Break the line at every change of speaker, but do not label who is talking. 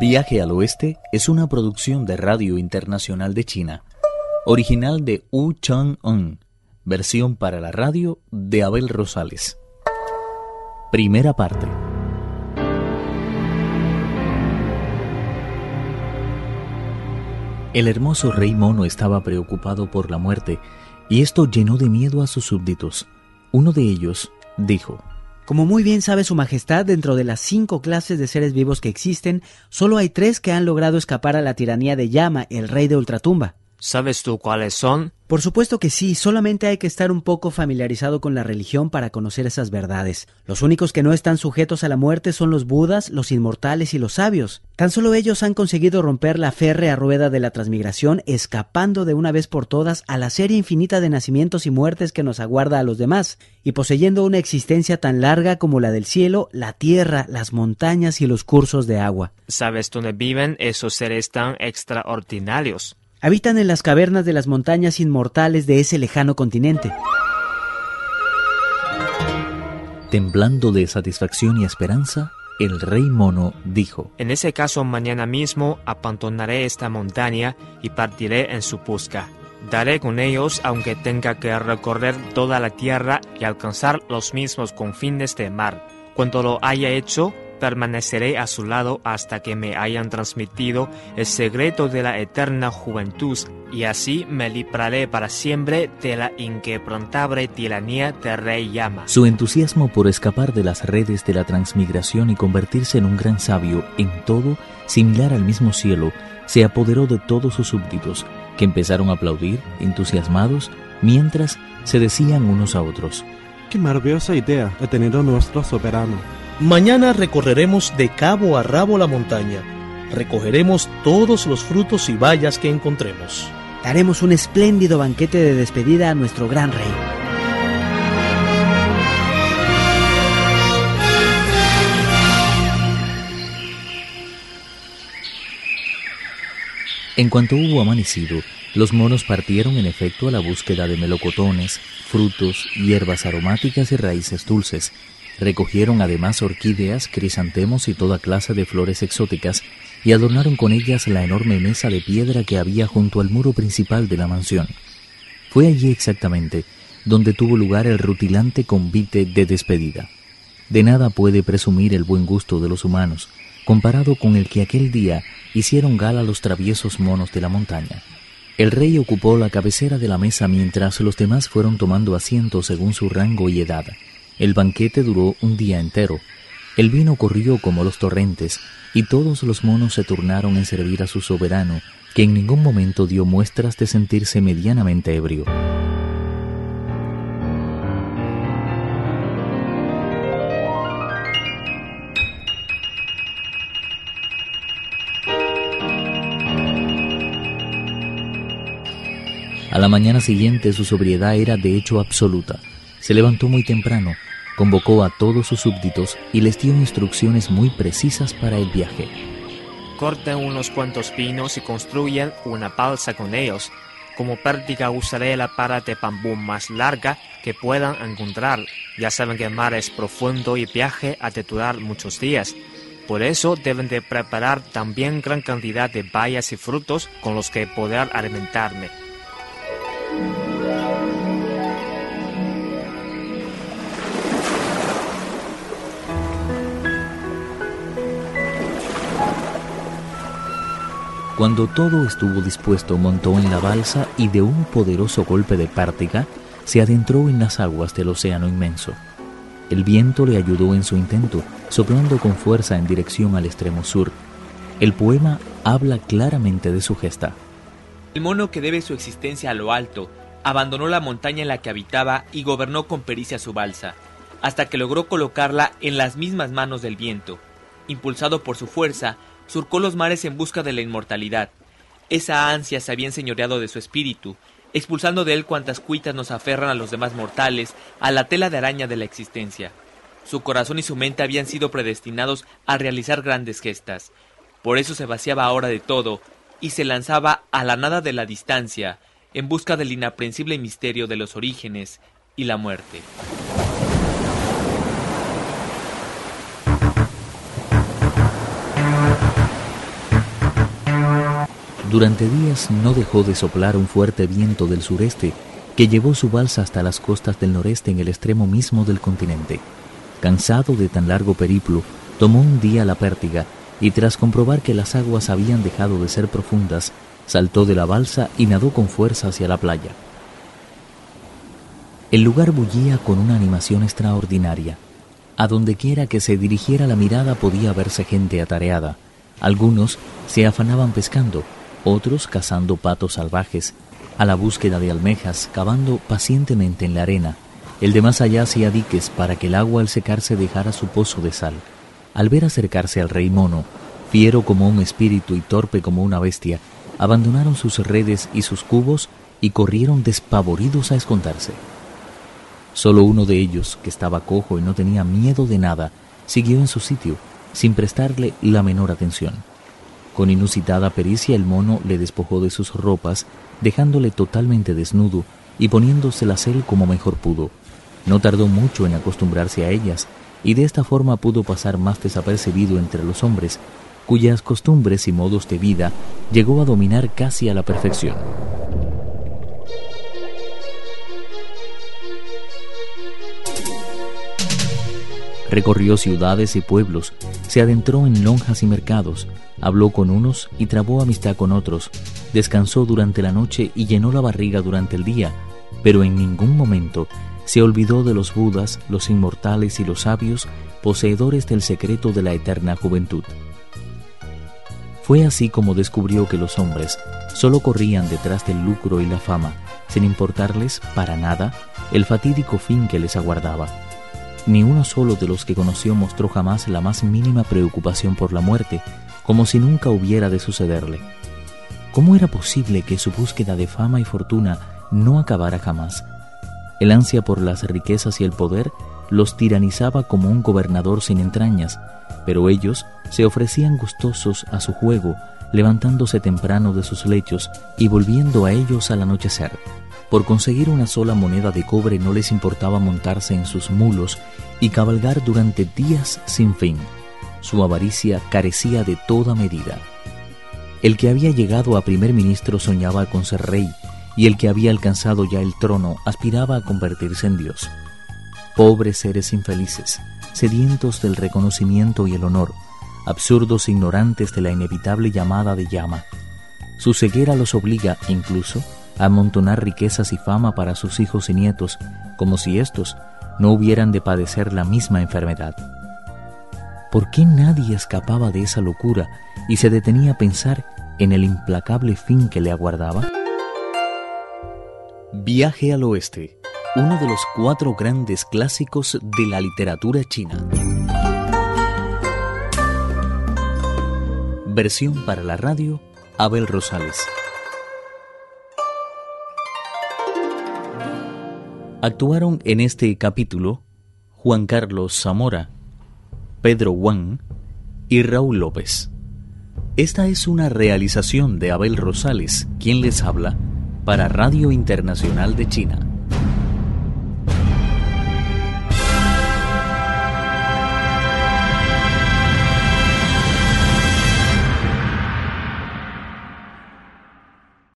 Viaje al Oeste es una producción de Radio Internacional de China, original de Wu Chang-un, versión para la radio de Abel Rosales. Primera parte. El hermoso rey mono estaba preocupado por la muerte y esto llenó de miedo a sus súbditos. Uno de ellos dijo,
como muy bien sabe Su Majestad, dentro de las cinco clases de seres vivos que existen, solo hay tres que han logrado escapar a la tiranía de Yama, el rey de Ultratumba.
¿Sabes tú cuáles son?
Por supuesto que sí, solamente hay que estar un poco familiarizado con la religión para conocer esas verdades. Los únicos que no están sujetos a la muerte son los budas, los inmortales y los sabios. Tan solo ellos han conseguido romper la férrea rueda de la transmigración, escapando de una vez por todas a la serie infinita de nacimientos y muertes que nos aguarda a los demás, y poseyendo una existencia tan larga como la del cielo, la tierra, las montañas y los cursos de agua.
¿Sabes dónde viven esos seres tan extraordinarios?
Habitan en las cavernas de las montañas inmortales de ese lejano continente.
Temblando de satisfacción y esperanza, el rey mono dijo,
En ese caso mañana mismo abandonaré esta montaña y partiré en su busca. Daré con ellos aunque tenga que recorrer toda la tierra y alcanzar los mismos confines del mar. Cuando lo haya hecho, permaneceré a su lado hasta que me hayan transmitido el secreto de la eterna juventud, y así me libraré para siempre de la inquebrantable tiranía de Rey Yama.
Su entusiasmo por escapar de las redes de la transmigración y convertirse en un gran sabio en todo, similar al mismo cielo, se apoderó de todos sus súbditos, que empezaron a aplaudir, entusiasmados, mientras se decían unos a otros.
Qué maravillosa idea ha tenido nuestro soberano.
Mañana recorreremos de cabo a rabo la montaña. Recogeremos todos los frutos y bayas que encontremos.
Daremos un espléndido banquete de despedida a nuestro gran rey.
En cuanto hubo amanecido, los monos partieron en efecto a la búsqueda de melocotones, frutos, hierbas aromáticas y raíces dulces. Recogieron además orquídeas, crisantemos y toda clase de flores exóticas y adornaron con ellas la enorme mesa de piedra que había junto al muro principal de la mansión. Fue allí exactamente donde tuvo lugar el rutilante convite de despedida. De nada puede presumir el buen gusto de los humanos, comparado con el que aquel día hicieron gala los traviesos monos de la montaña. El rey ocupó la cabecera de la mesa mientras los demás fueron tomando asiento según su rango y edad. El banquete duró un día entero. El vino corrió como los torrentes, y todos los monos se turnaron en servir a su soberano, que en ningún momento dio muestras de sentirse medianamente ebrio. A la mañana siguiente su sobriedad era de hecho absoluta. Se levantó muy temprano, convocó a todos sus súbditos y les dio instrucciones muy precisas para el viaje.
Corten unos cuantos pinos y construyan una balsa con ellos. Como práctica usaré la para de bambú más larga que puedan encontrar. Ya saben que el mar es profundo y viaje ha de durar muchos días. Por eso deben de preparar también gran cantidad de bayas y frutos con los que poder alimentarme.
Cuando todo estuvo dispuesto, montó en la balsa y de un poderoso golpe de pártiga se adentró en las aguas del océano inmenso. El viento le ayudó en su intento, soplando con fuerza en dirección al extremo sur. El poema habla claramente de su gesta.
El mono que debe su existencia a lo alto, abandonó la montaña en la que habitaba y gobernó con pericia su balsa, hasta que logró colocarla en las mismas manos del viento. Impulsado por su fuerza, surcó los mares en busca de la inmortalidad. Esa ansia se había enseñoreado de su espíritu, expulsando de él cuantas cuitas nos aferran a los demás mortales, a la tela de araña de la existencia. Su corazón y su mente habían sido predestinados a realizar grandes gestas. Por eso se vaciaba ahora de todo y se lanzaba a la nada de la distancia, en busca del inaprensible misterio de los orígenes y la muerte.
Durante días no dejó de soplar un fuerte viento del sureste que llevó su balsa hasta las costas del noreste en el extremo mismo del continente. Cansado de tan largo periplo, tomó un día la pértiga y tras comprobar que las aguas habían dejado de ser profundas, saltó de la balsa y nadó con fuerza hacia la playa. El lugar bullía con una animación extraordinaria. A donde quiera que se dirigiera la mirada podía verse gente atareada. Algunos se afanaban pescando, otros cazando patos salvajes, a la búsqueda de almejas, cavando pacientemente en la arena. El de más allá hacía diques para que el agua al secarse dejara su pozo de sal. Al ver acercarse al rey mono, fiero como un espíritu y torpe como una bestia, abandonaron sus redes y sus cubos y corrieron despavoridos a esconderse. Solo uno de ellos, que estaba cojo y no tenía miedo de nada, siguió en su sitio, sin prestarle la menor atención. Con inusitada pericia el mono le despojó de sus ropas, dejándole totalmente desnudo y poniéndoselas él como mejor pudo. No tardó mucho en acostumbrarse a ellas, y de esta forma pudo pasar más desapercibido entre los hombres, cuyas costumbres y modos de vida llegó a dominar casi a la perfección. Recorrió ciudades y pueblos, se adentró en lonjas y mercados, habló con unos y trabó amistad con otros, descansó durante la noche y llenó la barriga durante el día, pero en ningún momento se olvidó de los Budas, los inmortales y los sabios, poseedores del secreto de la eterna juventud. Fue así como descubrió que los hombres solo corrían detrás del lucro y la fama, sin importarles para nada el fatídico fin que les aguardaba. Ni uno solo de los que conoció mostró jamás la más mínima preocupación por la muerte, como si nunca hubiera de sucederle. ¿Cómo era posible que su búsqueda de fama y fortuna no acabara jamás? El ansia por las riquezas y el poder los tiranizaba como un gobernador sin entrañas, pero ellos se ofrecían gustosos a su juego, levantándose temprano de sus lechos y volviendo a ellos al anochecer. Por conseguir una sola moneda de cobre no les importaba montarse en sus mulos y cabalgar durante días sin fin. Su avaricia carecía de toda medida. El que había llegado a primer ministro soñaba con ser rey, y el que había alcanzado ya el trono aspiraba a convertirse en Dios. Pobres seres infelices, sedientos del reconocimiento y el honor, absurdos ignorantes de la inevitable llamada de llama. Su ceguera los obliga, incluso, amontonar riquezas y fama para sus hijos y nietos, como si éstos no hubieran de padecer la misma enfermedad. ¿Por qué nadie escapaba de esa locura y se detenía a pensar en el implacable fin que le aguardaba? Viaje al Oeste, uno de los cuatro grandes clásicos de la literatura china. Versión para la radio, Abel Rosales. Actuaron en este capítulo Juan Carlos Zamora, Pedro Wang y Raúl López. Esta es una realización de Abel Rosales, quien les habla, para Radio Internacional de China.